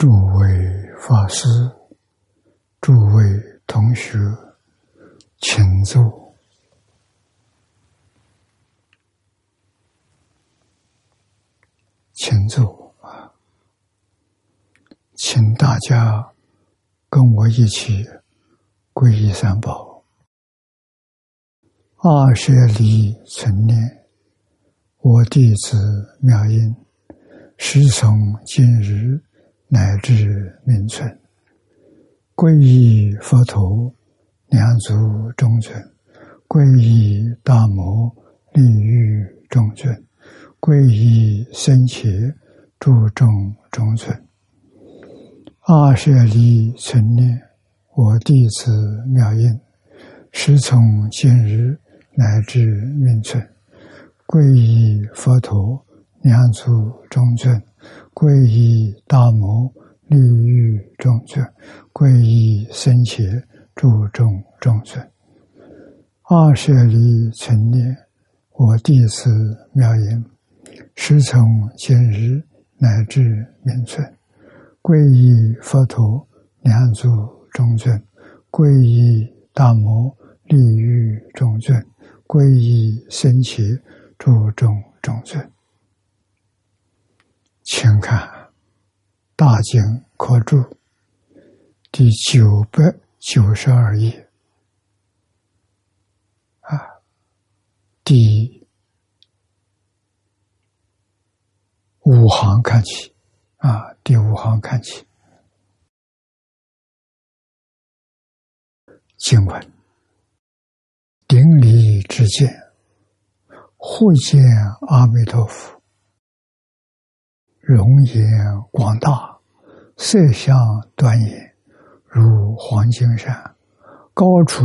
诸位法师、诸位同学，请坐，请坐啊！请大家跟我一起皈依三宝，二舍离存念，我弟子妙音，师从今日。乃至名存，皈依佛陀，两足中尊；皈依大摩，利欲中尊；皈依僧伽，注重中尊。二舍离存念，我弟子妙音，师从今日乃至名存，皈依佛陀，两足中尊。皈依大摩利欲中尊，皈依僧伽注重中尊。二舍离存念，我弟子妙音，师从今日乃至明存，皈依佛陀两足中尊，皈依大摩利欲中尊，皈依僧伽注重中尊。请看《大经科注》第九百九十二页啊，第五行看起啊，第五行看起，经文顶礼之见，或见阿弥陀佛。容颜广大，色相端严，如黄金山，高出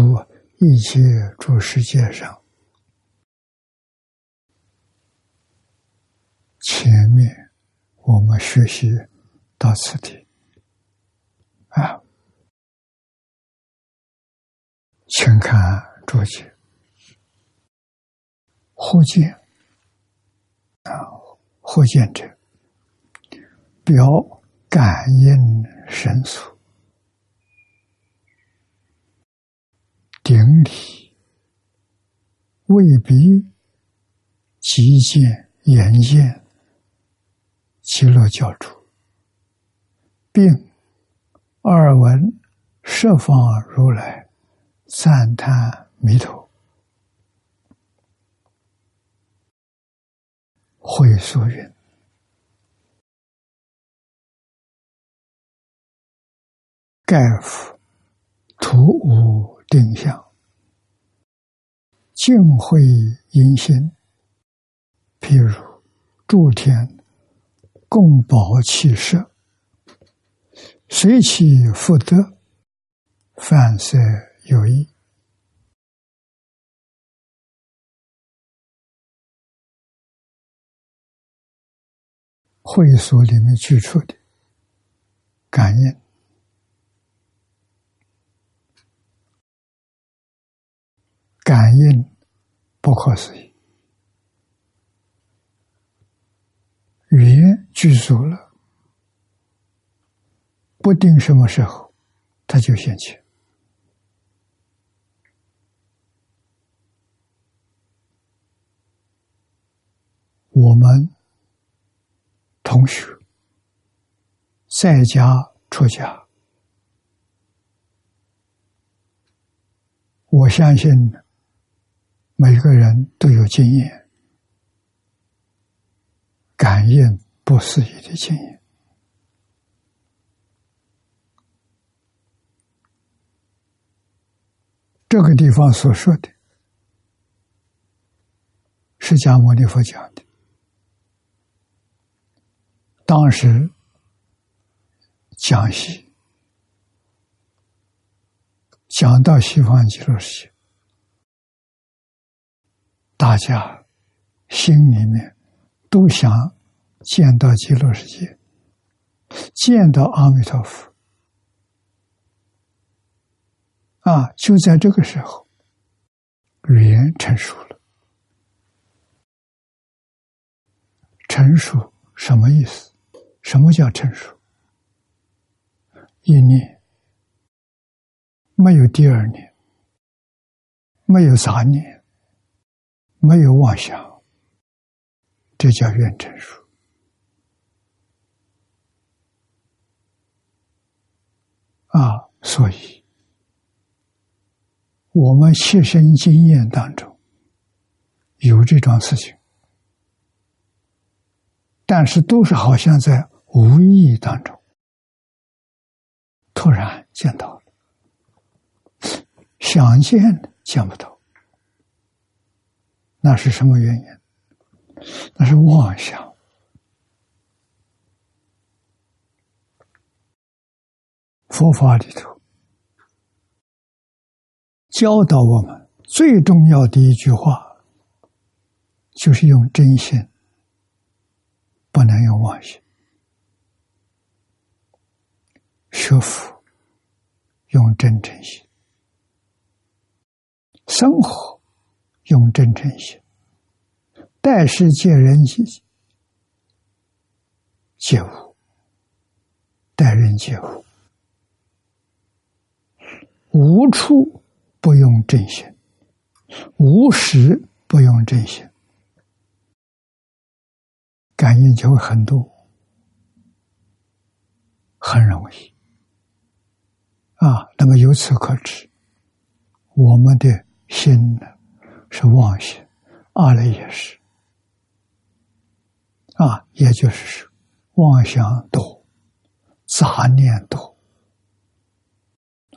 一切诸世界上。前面我们学习到此地啊，请看注解，或见啊，或见者。表感应神速，顶礼未必极见眼见极乐教主，并二闻十方如来赞叹弥陀，会所云。盖夫图无定向，净慧因心，譬如诸天共保气舍，随其福德，凡色有异。会所里面举出的感应。感应不可思议，语言具足了，不定什么时候，它就现起。我们同学在家出家，我相信。每个人都有经验，感应不思议的经验。这个地方所说的，释迦牟尼佛讲的，当时讲西，讲到西方极乐世界。大家心里面都想见到极乐世界，见到阿弥陀佛啊！就在这个时候，语言成熟了。成熟什么意思？什么叫成熟？一念，没有第二念，没有杂念，没有妄想，这叫愿成熟。啊，所以，我们切身经验当中有这桩事情，但是都是好像在无意当中突然见到了，想见见不到，那是什么原因？那是妄想。佛法里头教导我们最重要的一句话，就是用真心，不能用妄心；学佛用真诚心，生活用真诚心，待世界人接物，待人接物。无处不用真心，无时不用真心，感应就会很多，很容易啊。那么由此可知，我们的心呢妄心，二类也是啊，也就是说，妄想多，杂念多。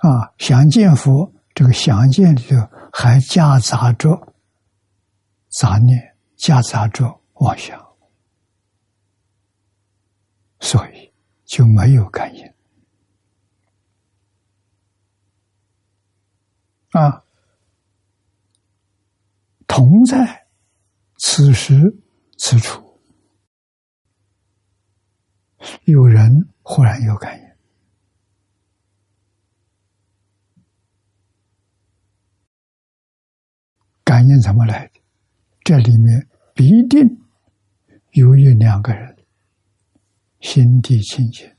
啊，想见佛，这个想见里头还夹杂着杂念，夹杂着妄想，所以就没有感应。啊，同在此时此处，有人忽然有感应。感应怎么来的？这里面必定有一两个人心地清净，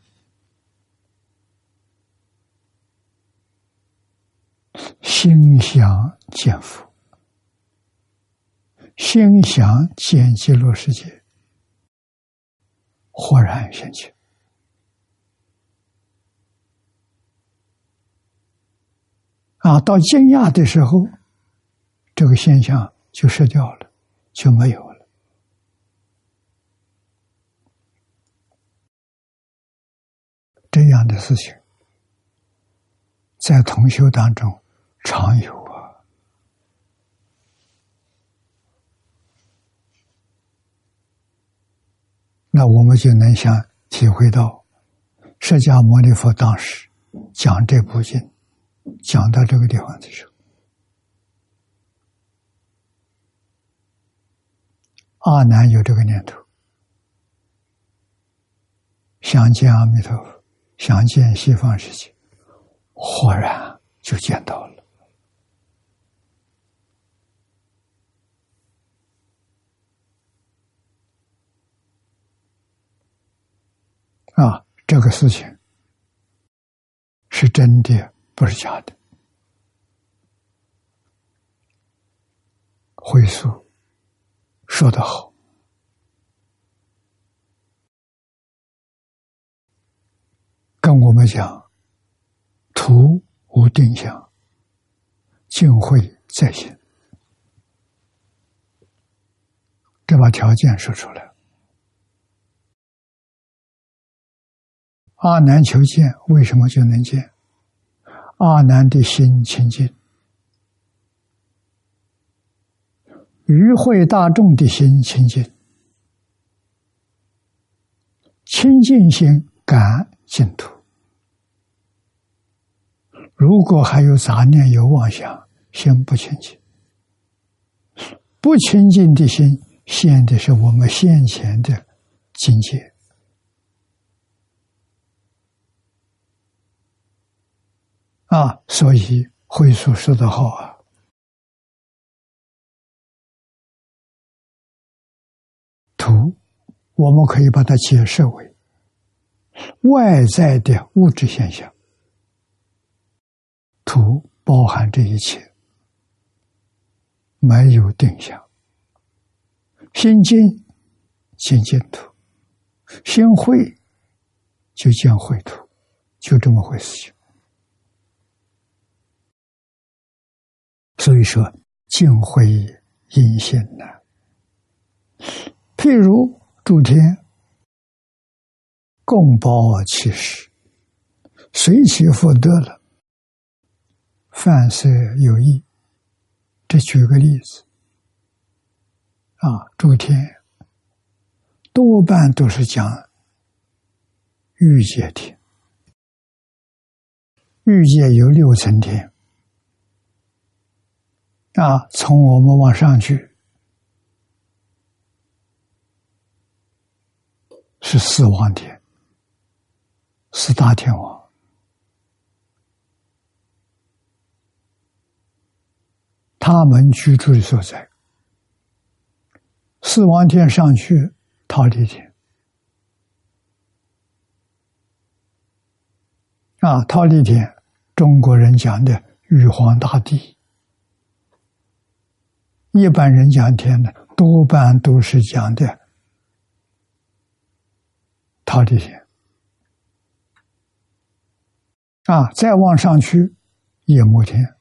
心想见佛，心想见极乐世界，豁然现起。啊，到惊讶的时候。这个现象就失掉了，就没有了。这样的事情在同修当中常有啊。那我们就能想体会到，释迦牟尼佛当时讲这部经，讲到这个地方的时候。阿难有这个念头，想见阿弥陀佛，想见西方世界，忽然就见到了。啊，这个事情是真的，不是假的。回溯。说得好，跟我们讲，图无定向，尽会在心，这把条件说出来。阿难求见，为什么就能见？阿难的心清净。与会大众的心清净，清净心感净土。如果还有杂念、有妄想，心不清净。不清净的心，现的是我们现前的境界。啊，所以慧所说的好啊。图，我们可以把它解释为外在的物质现象，图包含这一切，没有定向。心经见净土，心会就见秽土，就这么回事情。所以说，净慧因心呐。譬如诸天共包其实，随其福德了，凡事有益。这举个例子，啊，诸天多半都是讲欲界天，欲界有六层天。啊，从我们往上去是四王天，四大天王，他们居住的所在。四王天上去，桃李天，啊，桃李天，中国人讲的玉皇大帝。一般人讲天呢，多半都是讲的。桃李天啊，再往上去，夜摩天、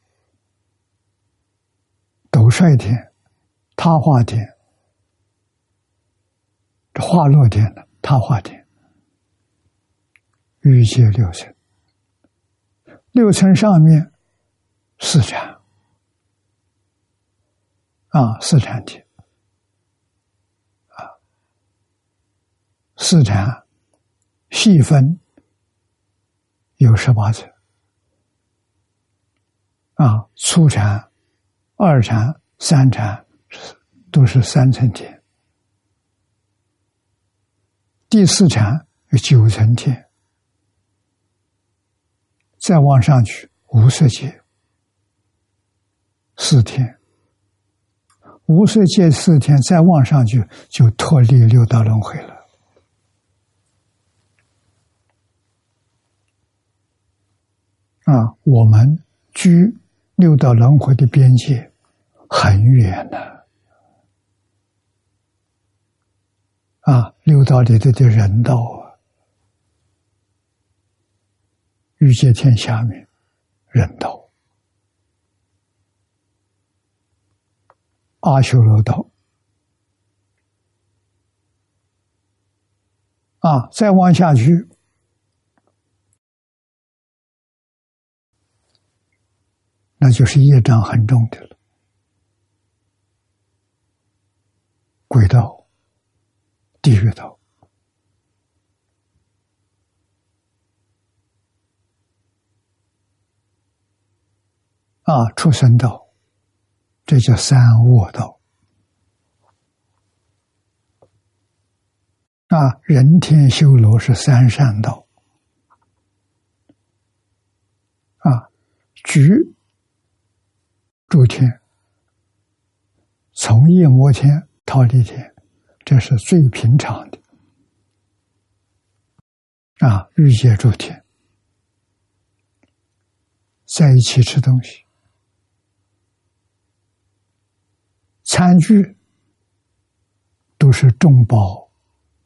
斗率天、他化天、这化落天呢，他化天，欲界六层，六层上面四禅。啊，四禅体，啊，四禅细分有十八层，啊，初禅、二禅、三禅都是三层天，第四禅有九层天，再往上去无色界四天。无色界四天，再往上去就脱离六道轮回了。啊，我们居六道轮回的边界很远呢。啊，六道里头的人道啊，欲界天下面人道。阿修罗道啊，再往下去，那就是业障很重的了。鬼道、地狱道啊，畜生道。这叫三恶道啊！人天修罗是三善道啊！举诸天，从夜摩天、桃李天，这是最平常的啊！欲界诸天在一起吃东西。餐具都是重宝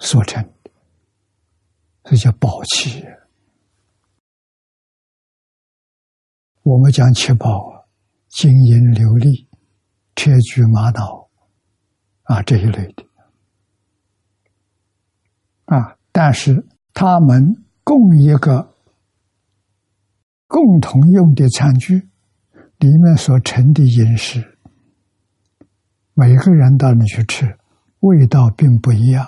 所成，这叫宝器。我们讲七宝，金银琉璃、铁具玛瑙啊这一类的啊，但是他们共一个共同用的餐具里面所盛的饮食。每个人到你去吃，味道并不一样。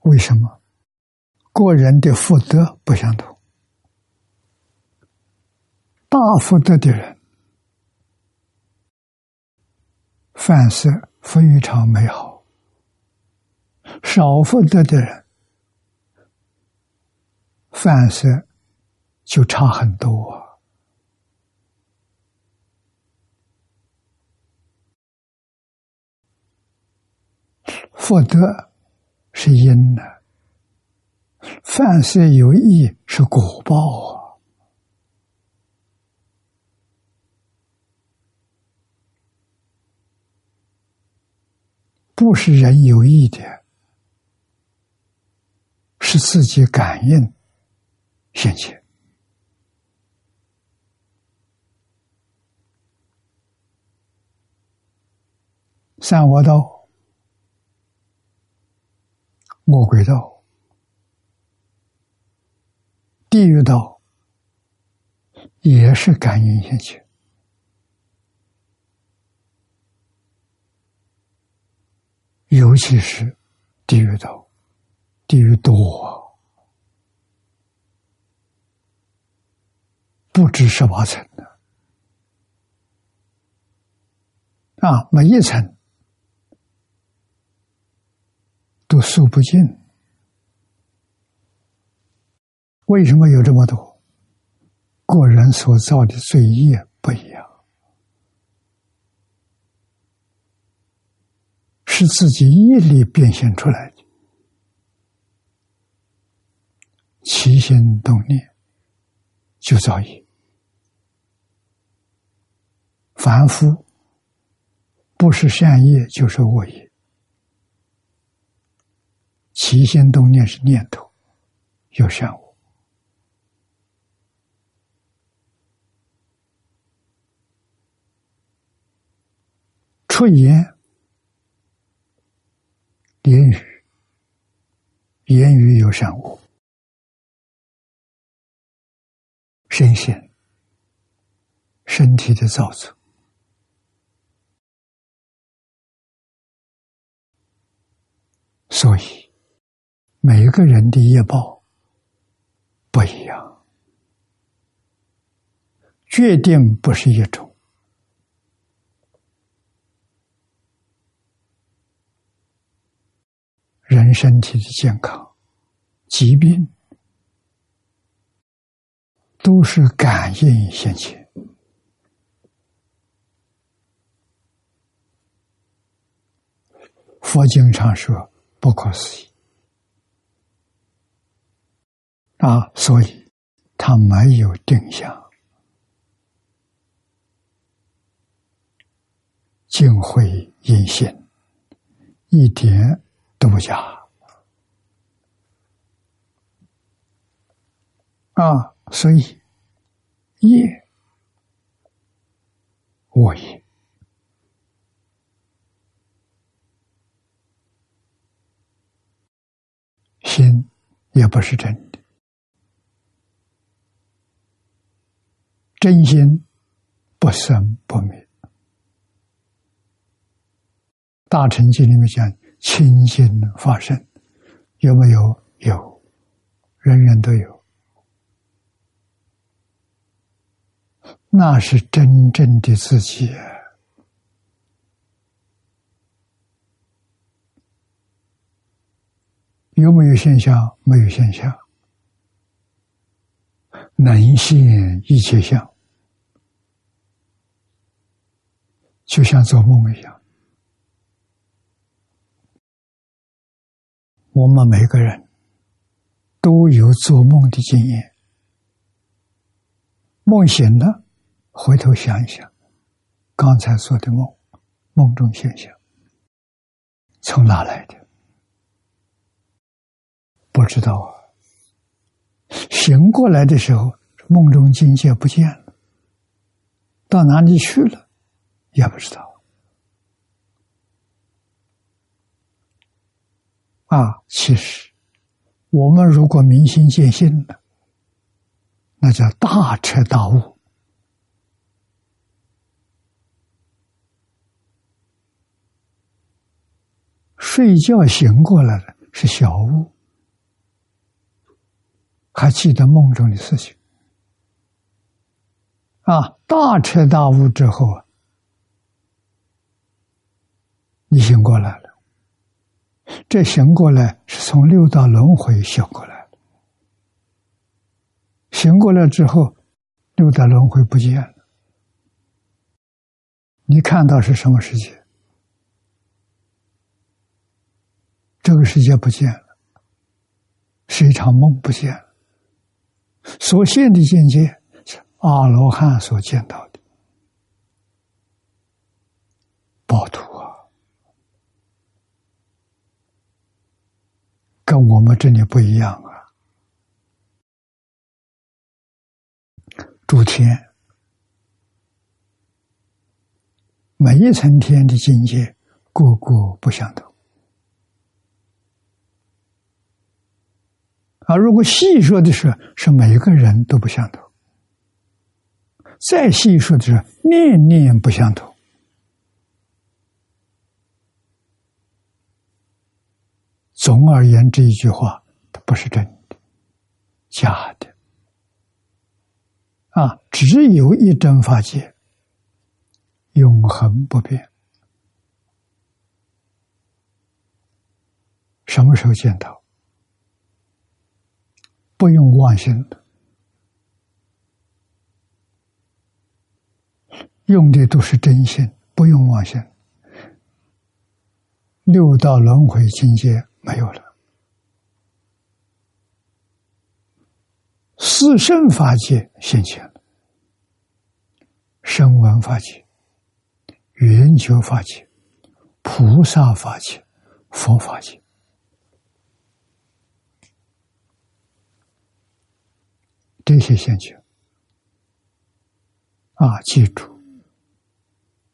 为什么？个人的福德不相同。大福德的人，饭色非常美好；少福德的人，饭色。就差很多。福德是因呢，凡事有益是果报啊，不是人有意的，是自己感应现前。三恶道、魔鬼道、地狱道，也是感应现前。尤其是地狱道，地狱多，不止十八层的啊，每一层。都数不尽，为什么有这么多？个人所造的罪业不一样，是自己业力变现出来的，起心动念就造业，凡夫不是善业就是恶业。起心动念是念头，有善恶。出言言语，言语有善恶，身心身体的造作。所以。每个人的业报不一样，决定不是一种。人身体的健康、疾病，都是感应现前。佛经常说不可思议。啊，所以他没有定向，净慧阴性，一点都不假。啊，所以业我也，心也不是真。真心不生不灭，大乘经里面讲清心发生，有没有？有，人人都有，那是真正的自己。有没有现象？没有现象，能现一切相。就像做梦一样，我们每个人都有做梦的经验。梦醒了，回头想一想，刚才做的梦，梦中现象从哪来的？不知道啊。醒过来的时候，梦中境界不见了，到哪里去了？也不知道啊！其实，我们如果明心见性了，那叫大彻大悟。睡觉醒过来了是小悟，还记得梦中的事情啊！大彻大悟之后啊。你醒过来了，这醒过来是从六道轮回醒过来的。醒过来之后，六道轮回不见了，你看到是什么世界？这个世界不见了，是一场梦不见了，所现的境界是阿罗汉所见到的。宝土啊，跟我们这里不一样啊。诸天每一层天的境界，个个不相同。啊，如果细说的是，是每一个人都不相同；再细说的是，念念不相同。总而言之，一句话，它不是真的，假的。啊，只有一真法界，永恒不变。什么时候见到？不用妄心的，用的都是真心，不用妄心。六道轮回境界没有了，四圣法界现前了，声闻法界、圆觉法界、菩萨法界、佛法界。这些现象啊，记住，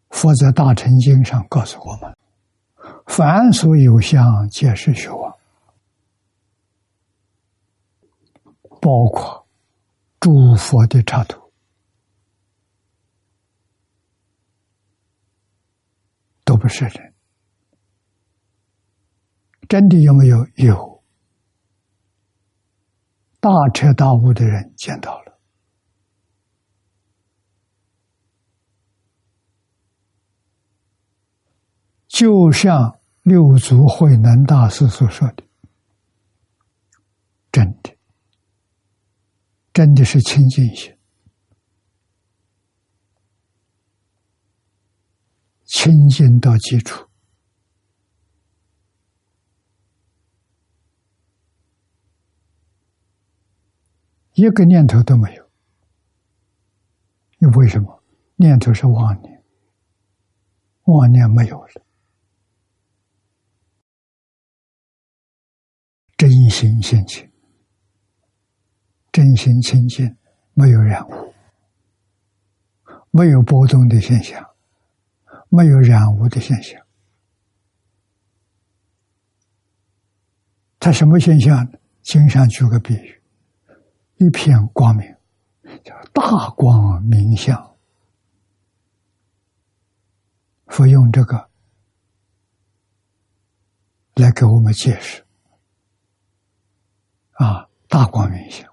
佛在《大乘经》上告诉我们：“凡所有相，皆是虚妄。”包括诸佛的插图，都不是人。真的有没有？有。大彻大悟的人见到了，就像六祖慧能大师所说的：“真的，真的是清净心，清净到基础。”一个念头都没有，你为什么？念头是妄念，妄念没有了，真心现前，真心清净，没有染污，没有波动的现象，没有染污的现象，它什么现象？经常举个比喻。一片光明，叫大光明相。佛用这个来给我们解释啊，大光明相，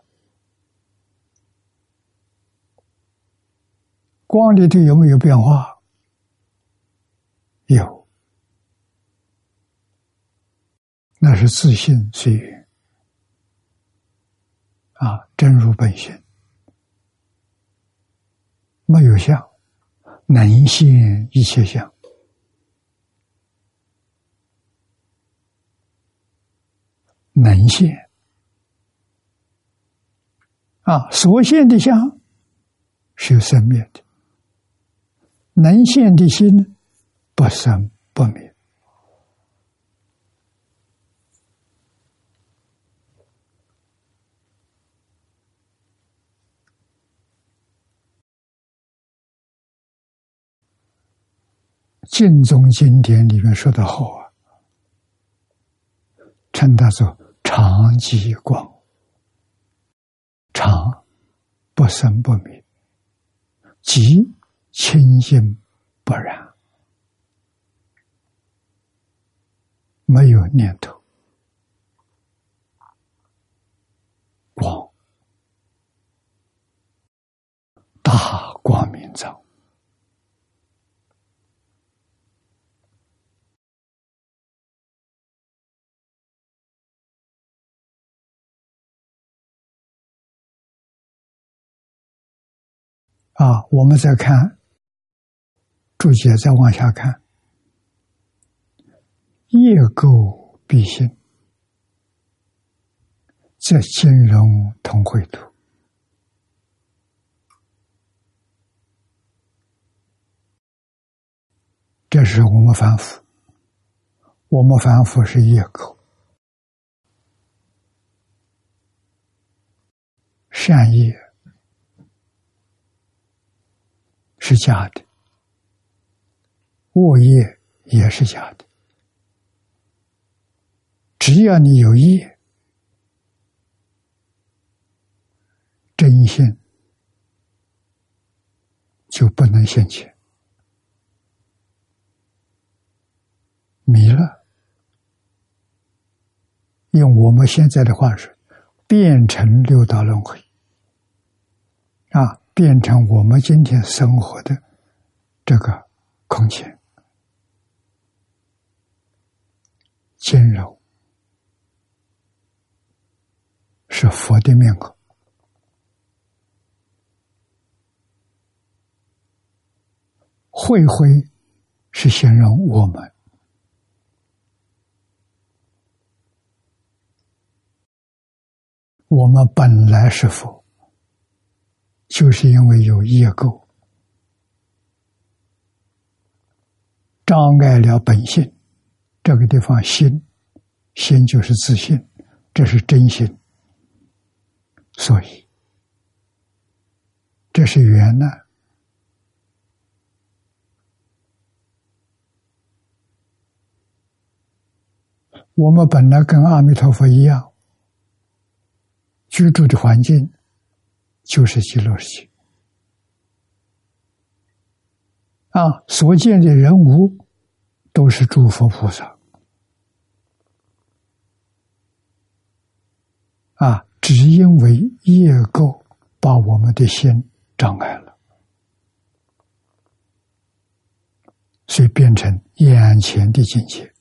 光里头有没有变化？有，那是自信随缘。啊，真如本性，没有相，能现一切相。能现啊，所现的相是生灭的，能现的心不生不灭。净宗经典里面说的好啊，称它做长吉光，常不生不灭，即清净不染，没有念头，光大光明照。啊，我们再看注解，再往下看，业垢必性，则金融同绘图。这是我们反腐，我们反腐是业口，善业是假的，恶业也是假的。只要你有业，真心就不能现前，迷了。用我们现在的话说，变成六道轮回，变成我们今天生活的这个空间，兼容。是佛的面孔，慧慧是形容我们，我们本来是佛，就是因为有业垢，障碍了本性。这个地方心，心就是自信，这是真心。所以，这是缘呢。我们本来跟阿弥陀佛一样，居住的环境就是极乐世界啊，所见的人物都是诸佛菩萨啊。只因为业垢把我们的心障碍了，所以变成眼前的境界。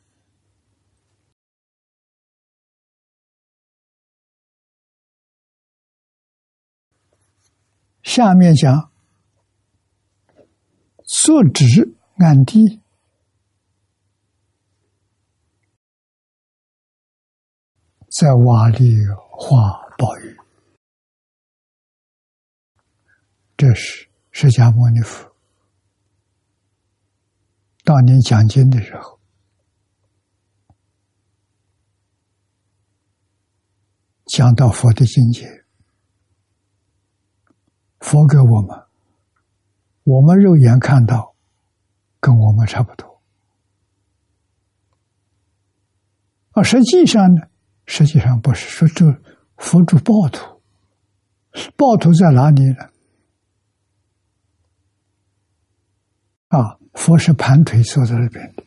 下面讲坐直按地，在瓦砾画。宝玉，这是释迦牟尼佛。当年讲经的时候，讲到佛的境界，佛给我们，我们肉眼看到，跟我们差不多，而实际上呢，实际上不是说这。佛住暴徒，暴徒在哪里呢？啊，佛是盘腿坐在那边的，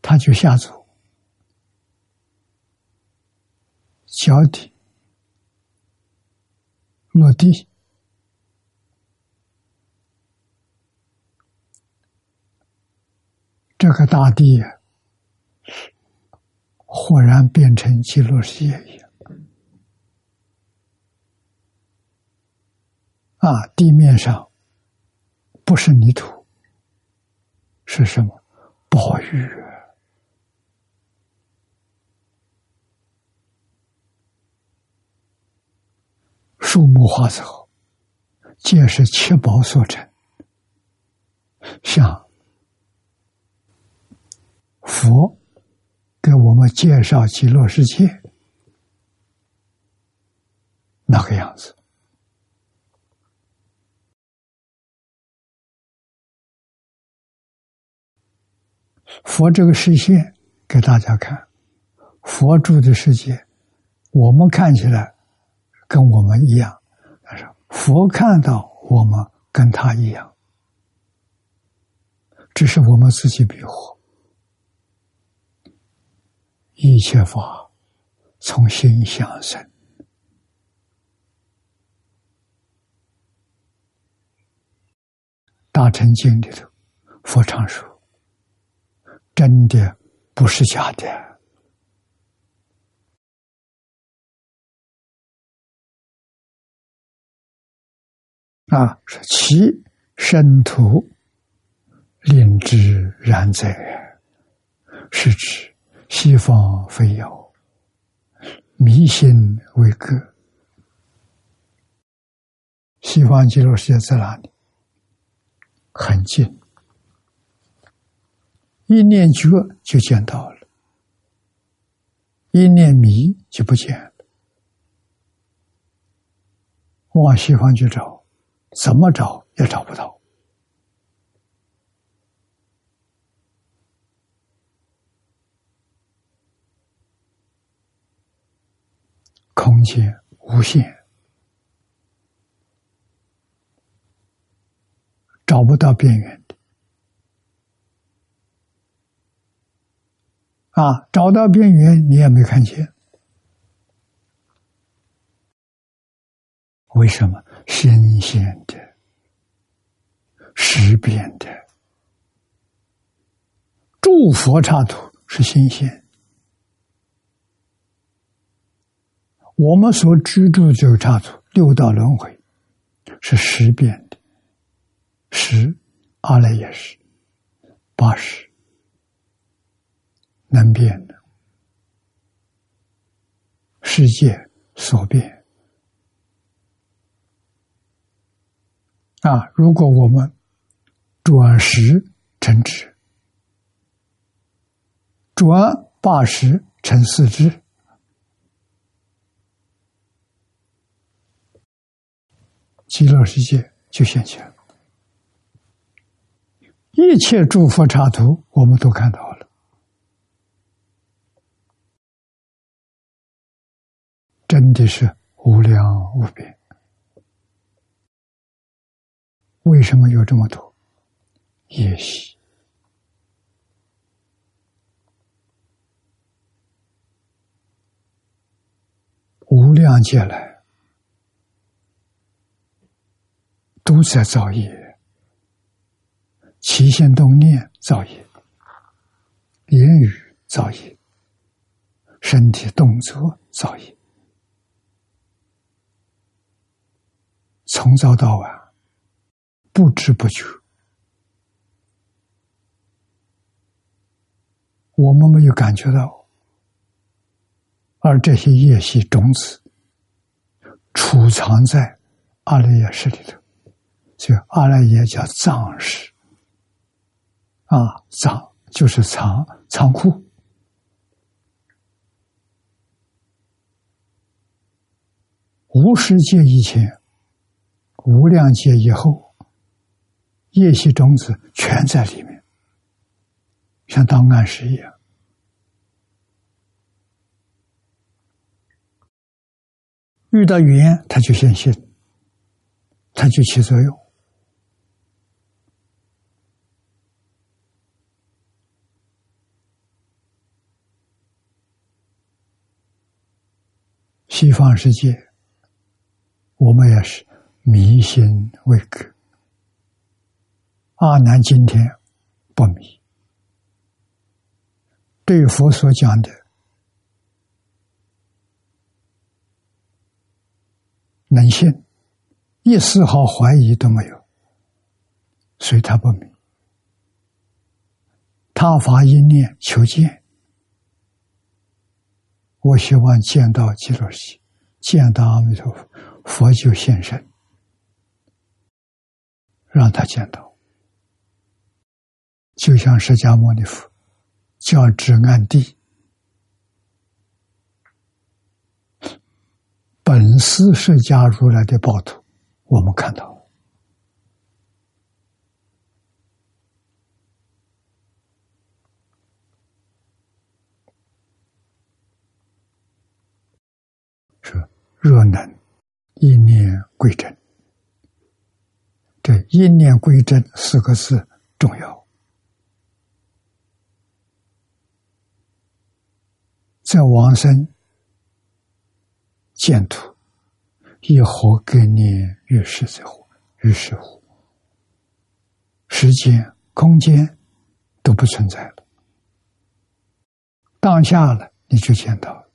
他就下足，脚底落地，这个大地。豁然变成极乐世界一样啊！地面上不是泥土，是什么？宝玉。树木花草，皆是七宝所成，像佛。给我们介绍极乐世界那个样子，佛这个视线给大家看，佛住的世界，我们看起来跟我们一样，但是佛看到我们跟他一样，只是我们自己迷惑。一切法从心想生，大乘经里头，佛常说：“真的不是假的。”啊，说其身土令之然哉，是指。西方非有，迷信为格。西方极乐世界在哪里？很近，一念觉就见到了，一念迷就不见了。往西方去找，怎么找也找不到。空间无限，找不到边缘的啊！找到边缘，你也没看见。为什么？新鲜的、识变的，诸佛刹土是新鲜。我们所居住这个刹土六道轮回是十变的，十阿赖耶识，八十能变的世界所变啊！如果我们转十成智，转八十成四智。极乐世界就现前，一切诸佛刹土我们都看到了，真的是无量无边。为什么有这么多也许？无量劫来。都在造业，起心动念造业，言语造业，身体动作造业，从早到晚，不知不觉，我们没有感觉到，而这些业习种子储藏在阿赖耶识里头。这阿赖耶叫藏识，啊，藏就是藏仓库。无世界以前，无量劫以后，业习种子全在里面，像当暗示一样，遇到缘它就现现，它就起作用。西方世界，我们也是迷信为格。阿难今天不迷，对佛所讲的能信，一丝毫怀疑都没有，所以他不迷。他发一念求见。我希望见到极乐世，见到阿弥陀佛，佛就现身，让他见到。就像释迦牟尼佛叫至暗地，本是释迦如来的宝图，我们看到。若能一念归真，这一念归真四个字重要。在往生净土，以何概念于世之乎？于是乎，时间、空间都不存在了，当下了，你就见到。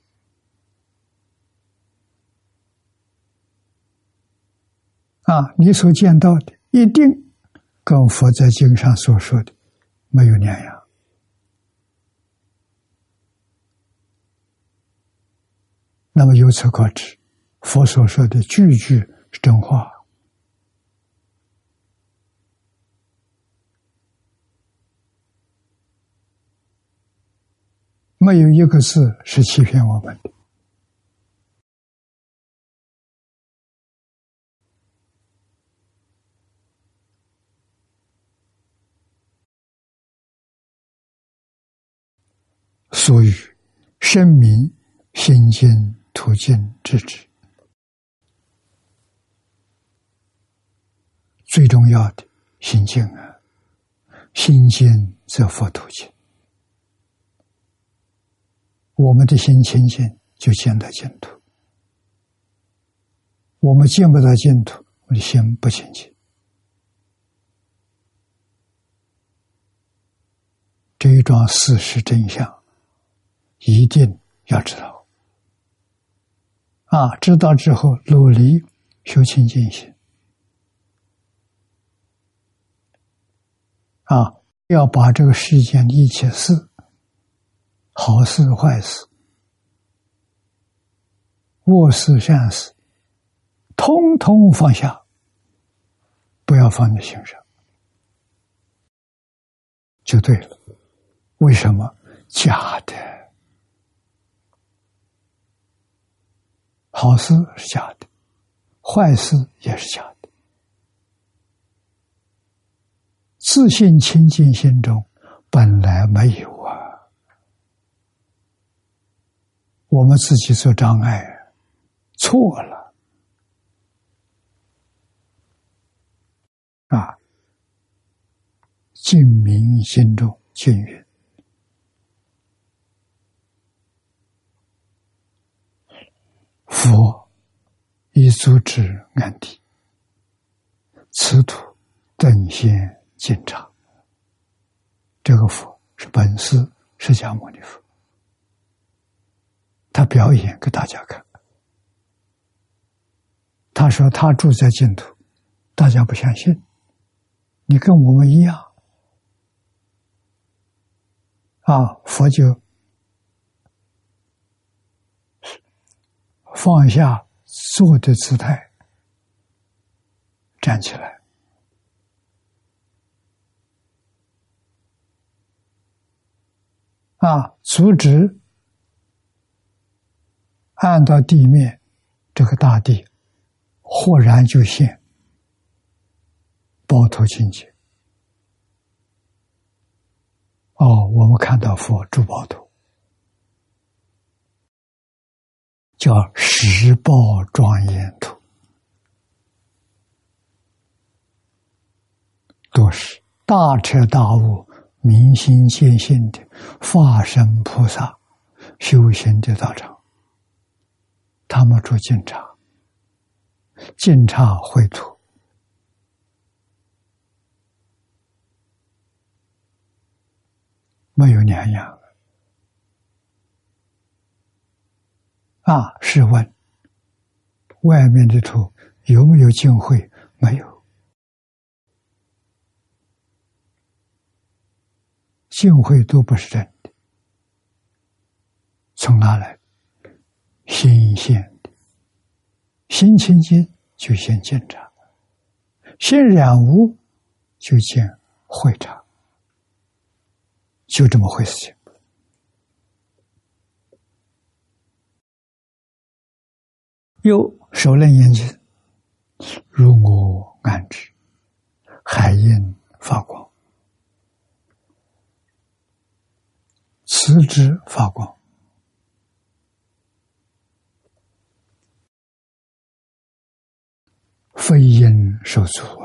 啊，你所见到的一定跟佛在经上所说的没有两样。那么由此可知，佛所说的句句是真话，没有一个字是欺骗我们的。所以，声明心经途径之之，最重要的心经啊，心经则佛途径。我们的心清净，就见到净土；我们见不到净土，我的心不清净。这一桩事实真相。一定要知道啊！知道之后，努力修清净心啊！要把这个世间的一切事、好事坏事、恶事善事，通通放下，不要放在心上，就对了。为什么？假的。好事是假的，坏事也是假的。自信清净心中本来没有啊，我们自己做障碍，错了啊！净明心中净远。佛以足之安地，此土等现进场。这个佛是本师释迦牟尼佛，他表演给大家看。他说他住在净土，大家不相信。你跟我们一样啊，佛就。放下坐的姿态，站起来，啊，足趾按到地面，这个大地豁然就现，包头清净。哦，我们看到佛住包头。叫十报庄严土，都是大彻大悟、明心见性的化身菩萨修行的道场。他们住净刹，净刹绘图，没有两样。啊！试问，外面的土有没有净慧？没有，净慧都不是真的。从哪来？心现的，心清净就现见察，心染污就见慧察，就这么回事情。又手楞眼睛，如我安之，海印发光，此之发光，非因受阻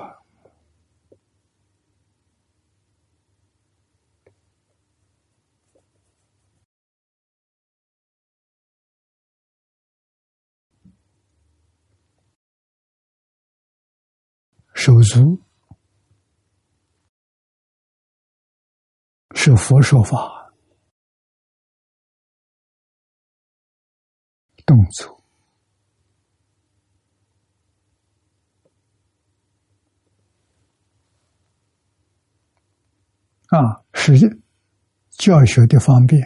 手足是佛说法动作啊实际教学的方便。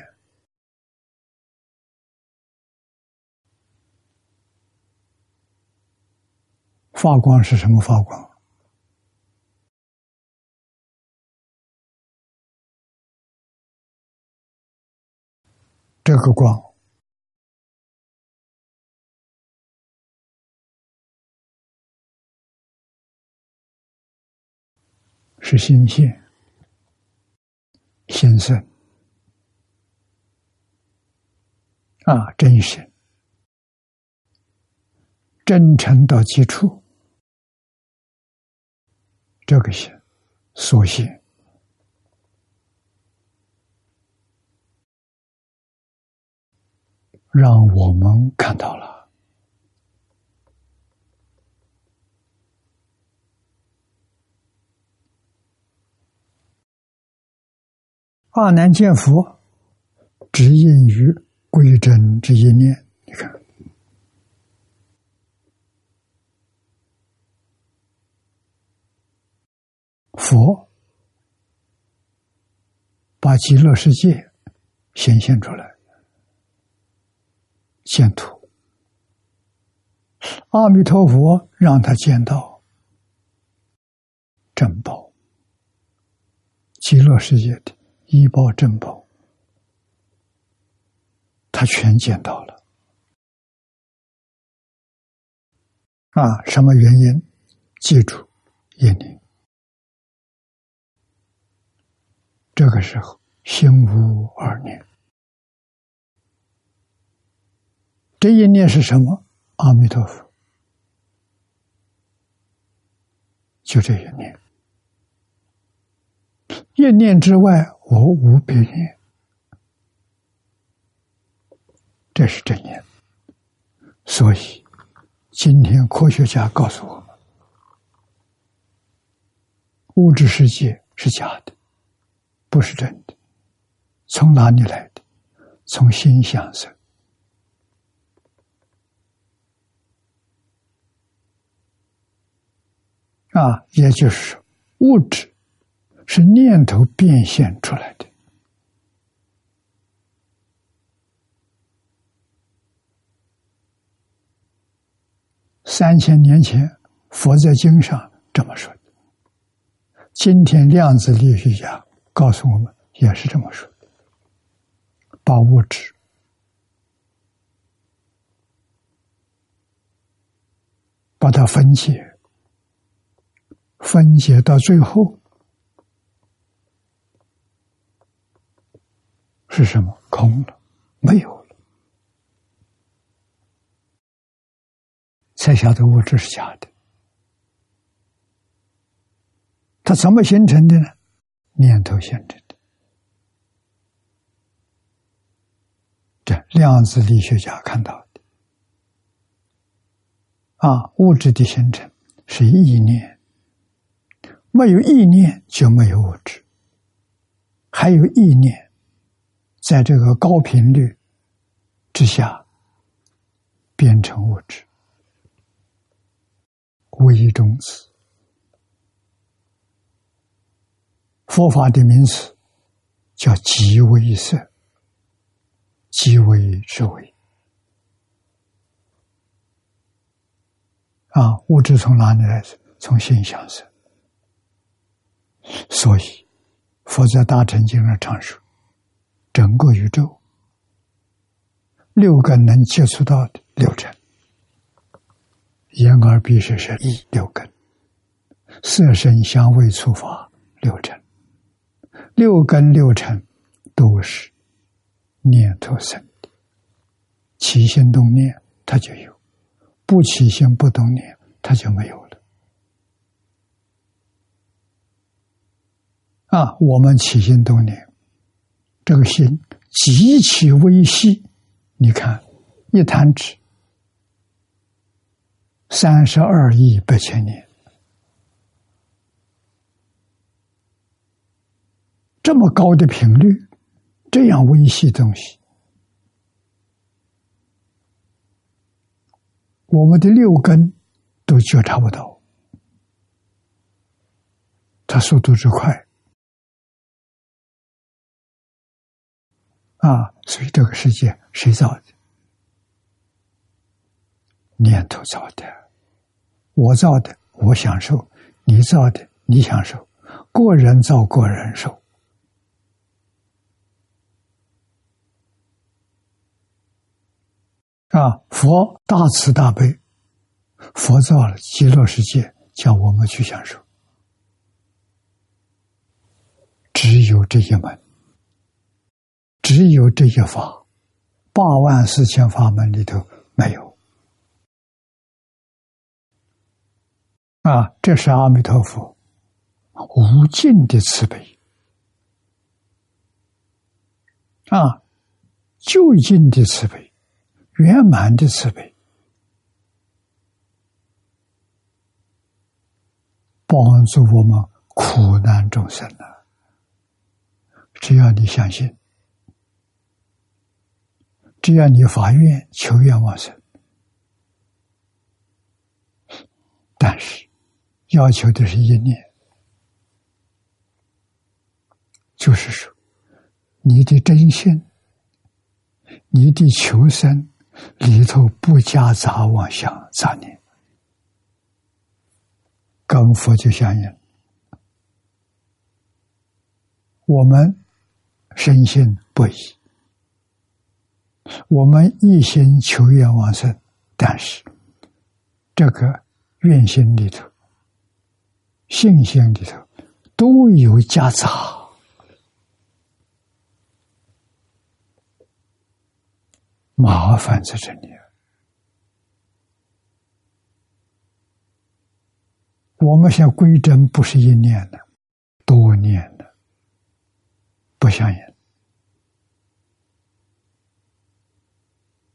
发光是什么发光？这个光。是心现、心生啊，真实、真诚到基础，这个心所现。让我们看到了二难见佛，只因于归真之一念。你看，佛把极乐世界显现出来。见图，阿弥陀佛让他见到珍宝，极乐世界的医宝珍宝，他全见到了。啊，什么原因？记住，业力。这个时候心无二念。这一念是什么？阿弥陀佛，就这一念。一念之外，我无别念。这是真念。所以，今天科学家告诉我们，物质世界是假的，不是真的。从哪里来的？从心想生。啊，也就是说，物质是念头变现出来的。三千年前，佛在经上这么说的。今天量子力学家告诉我们，也是这么说：把物质把它分解。分解到最后是什么？空了，没有了，才晓得物质是假的。它怎么形成的呢？念头形成的。这量子力学家看到的啊，物质的形成是意念。没有意念就没有物质，还有意念，在这个高频率之下变成物质，微中子。佛法的名词叫极微色，极微之微。啊，物质从哪里来？从心想生。所以，佛在大乘经上常说，整个宇宙六根能接触到的六尘，眼耳鼻舌身意六根，色声香味触法六尘，六根六尘都是念头生的，起心动念它就有，不起心不动念它就没有。啊，我们起心动念，这个心极其微细。你看，一弹指，三十二亿八千年，这么高的频率，这样微细东西，我们的六根都觉察不到，它速度之快。啊，所以这个世界谁造的？念头造的，我造的我享受，你造的你享受，个人造个人受。啊！佛大慈大悲，佛造了极乐世界，叫我们去享受。只有这一门，只有这一法，八万四千法门里头没有。啊，这是阿弥陀佛无尽的慈悲，啊，究竟的慈悲。圆满的慈悲，帮助我们苦难众生呢。只要你相信，只要你发愿求愿往生，但是要求的是一念，就是说你的真心，你的求生。里头不加杂妄想杂念，跟佛就相应。我们深信不疑，我们一心求愿往生，但是这个愿心里头、信心里头都有夹杂。麻烦在这里，我们想归真，不是一念的，多念的，不相应。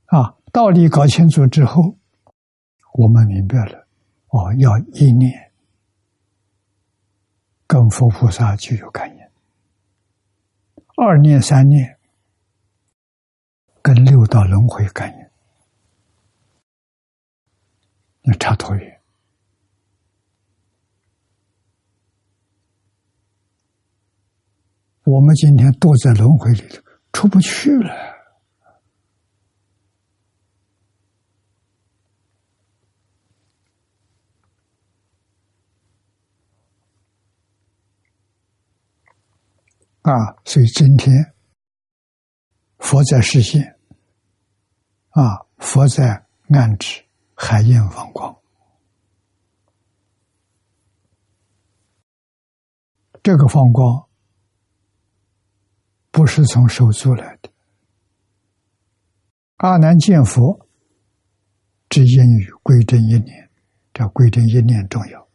啊，道理搞清楚之后，我们明白了，哦，要一念，跟佛菩萨就有感应；二念、三念。跟六道轮回感应，那差多远？我们今天躲在轮回里头，出不去了。啊，所以今天佛在实现。啊！佛在暗指海印放光，这个放光不是从手做来的。阿难见佛，只因于归真一念，这归真一念重要。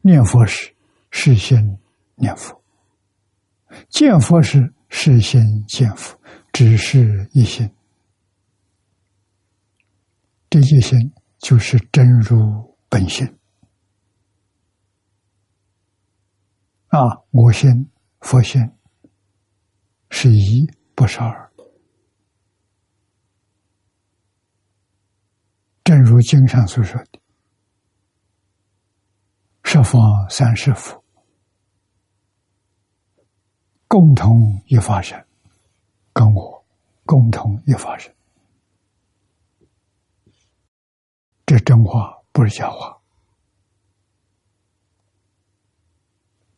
念佛时，事先念佛；见佛时，是心见佛，只是一心。这一心就是真如本心啊！我心、佛心是一，不是二。正如经上所说的：“十方三世佛，共同一发生，跟我共同一发生。”这真话不是假话。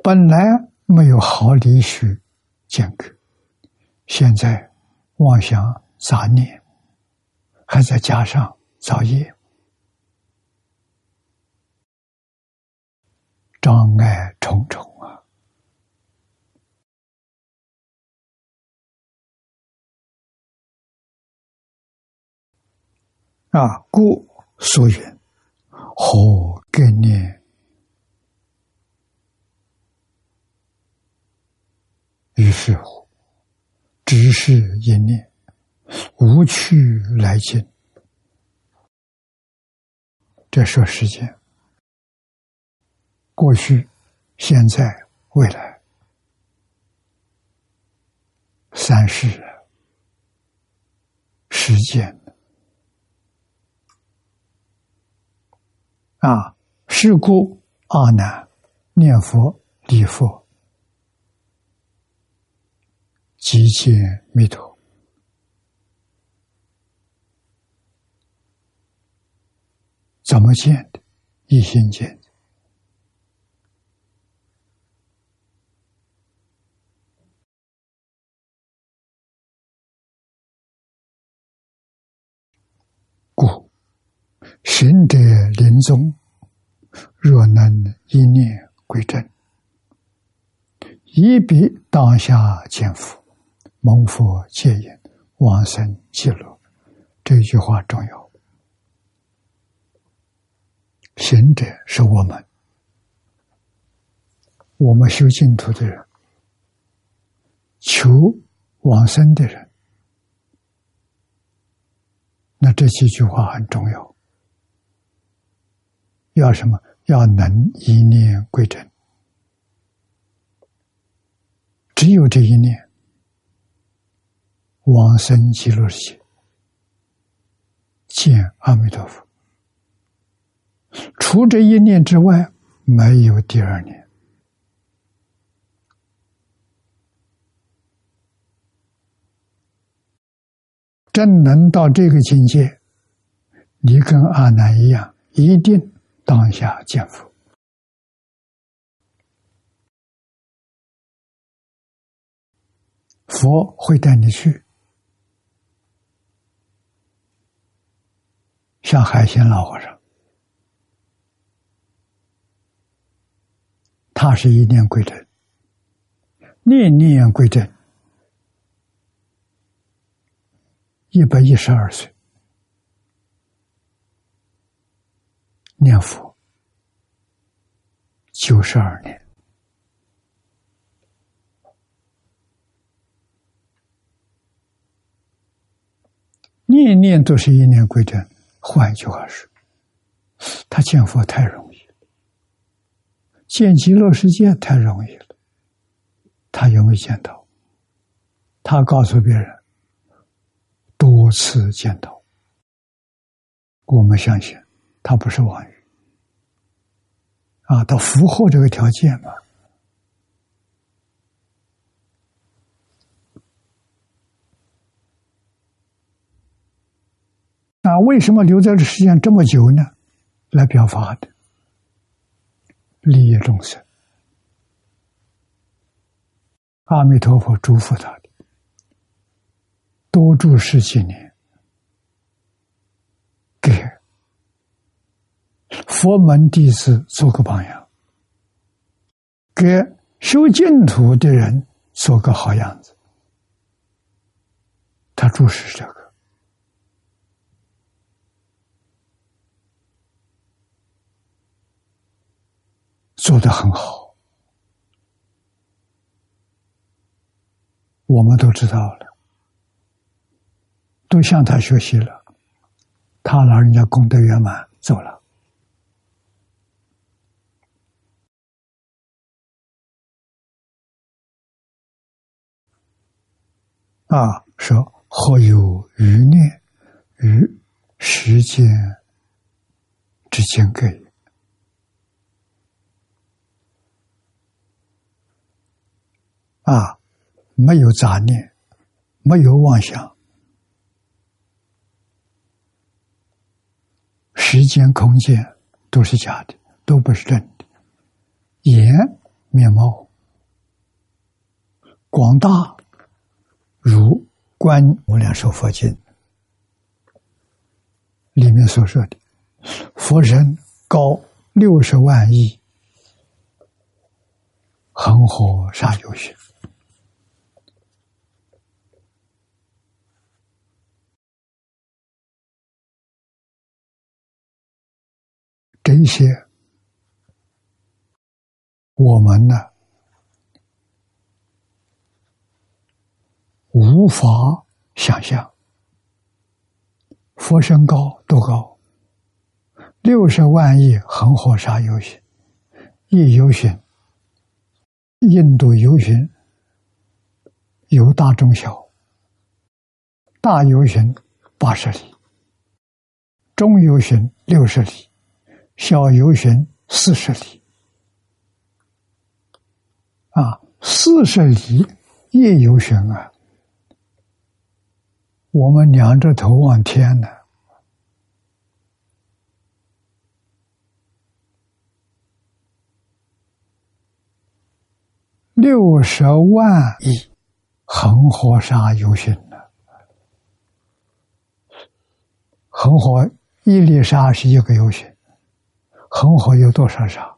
本来没有好理许间隔，现在妄想杂念，还在加上造业，障碍重重啊！故。所云何概念？于是乎，只是一念，无去来进。这说时间，过去、现在、未来，三世时间。啊！是故阿难念佛礼佛，极见弥陀。怎么见的？一心见。故行者临终，若能一念归正，一笔当下见佛，蒙佛戒言，往生极乐。这句话重要。行者是我们，我们修净土的人，求往生的人。那这几句话很重要，要什么？要能一念归真，只有这一念，往生极乐世界，见阿弥陀佛。除这一念之外，没有第二念。真能到这个境界，你跟阿难一样，一定当下见佛。佛会带你去，像海鲜老和尚，他是一念归真，念念归真。一百一十二岁，念佛九十二年，念念都是一念归真。换一句话说，他见佛太容易，见极乐世界太容易了。他有没见到？他告诉别人。多次见到，我们相信他不是妄语啊，他符合这个条件嘛？那为什么留在这世间这么久呢？来表法的，利益众生。阿弥陀佛嘱咐他的。多住十几年，给佛门弟子做个榜样，给修净土的人做个好样子。他注视这个，做的很好，我们都知道了。都向他学习了，他老人家功德圆满走了。啊，说或有余念与时间之间隔，啊，没有杂念，没有妄想。时间、空间都是假的，都不是真的。眼面貌广大，如《观无量寿佛经》里面所说的，佛身高六十万亿，恒河沙有雪。这些我们呢无法想象，佛身高多高？六十万亿恒河沙游巡，一游巡，印度游巡。有大中小，大游巡八十里，中游巡六十里。小游巡四十里，啊，四十里夜游巡啊，我们仰着头望天呢，六十万亿恒河沙有心呢，恒河一粒沙是一个有心，恒河有多少沙？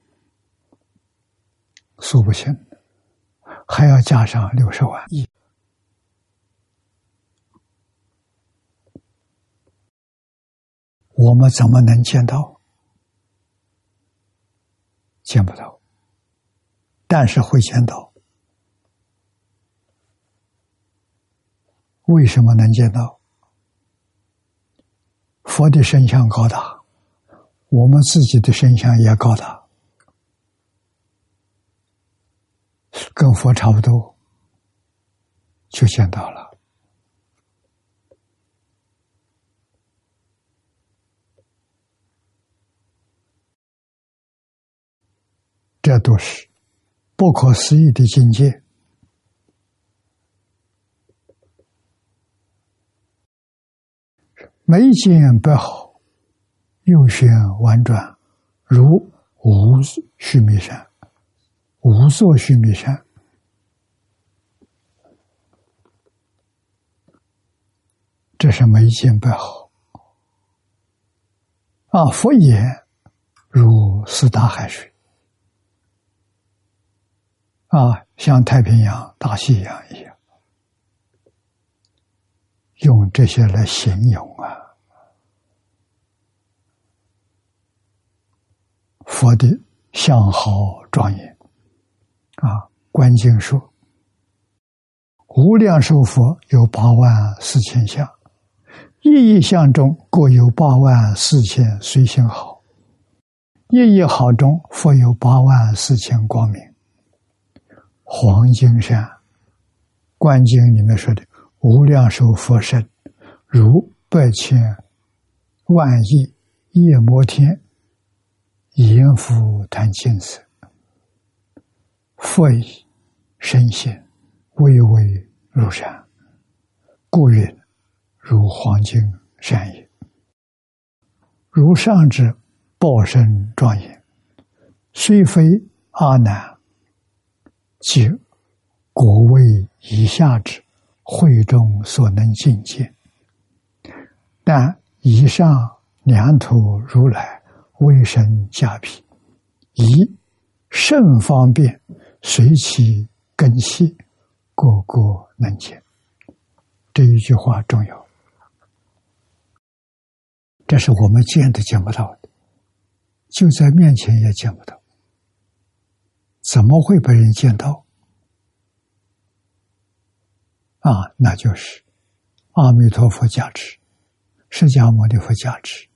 数不清，还要加上六十万亿。我们怎么能见到？见不到，但是会见到。为什么能见到？佛的身相高大，我们自己的身相也高大，跟佛差不多，就见到了。这都是不可思议的境界。眉间不好，右旋婉转，如无须弥山，无座须弥山。这是眉间不好啊！佛言如四大海水。啊，像太平洋、大西洋一样，用这些来形容啊，佛的相好庄严啊。观经说，无量寿佛有八万四千相，一一相中各有八万四千随行好，一一好中佛有八万四千光明。黄金山观经里面说的无量寿佛身，如百千万亿夜摩天，阎浮檀金色，佛以身现，巍巍如山，故云如黄金山也。如上之报身庄严，虽非阿难。即国位以下之会中所能境界，但以上两土如来为身加皮，以甚方便随其根系，个个能见。这一句话重要，这是我们见都见不到的，就在面前也见不到。怎么会被人见到？啊，那就是阿弥陀佛加持，释迦牟尼佛加持，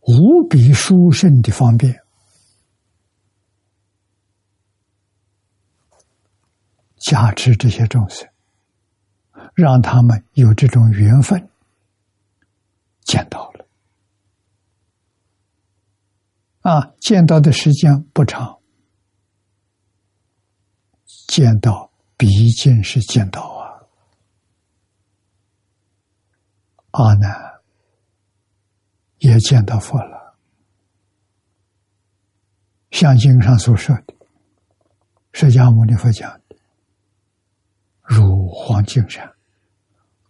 无比殊胜的方便，加持这些众生，让他们有这种缘分见到了。啊，见到的时间不长，见到毕竟是见到啊。阿难也见到佛了，像经上所说的，释迦牟尼佛讲的，如黄金山，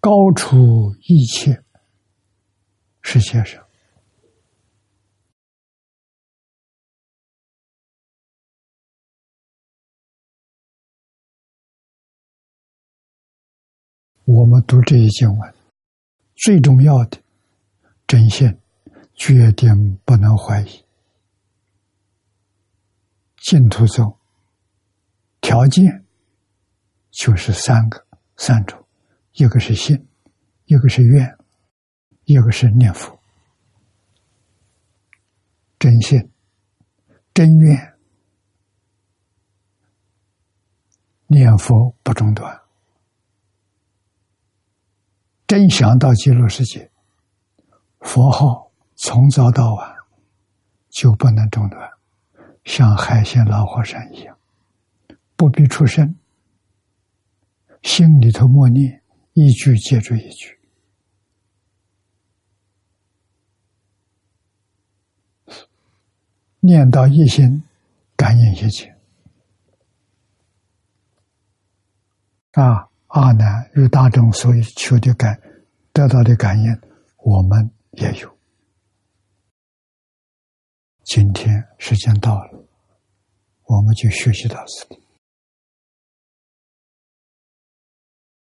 高出一切世界上。我们读这一经文，最重要的真心，决定不能怀疑。净土宗条件就是三个、三种：一个是信，一个是愿，一个是念佛。真心、真愿、念佛不中断。真想到极乐世界佛号从早到晚就不能中断像海鲜老火山一样不必出声心里头默念一句接着一句。念到一心感应一切。啊。阿难与大众所求的感得到的感应，我们也有。今天时间到了，我们就学习到此地。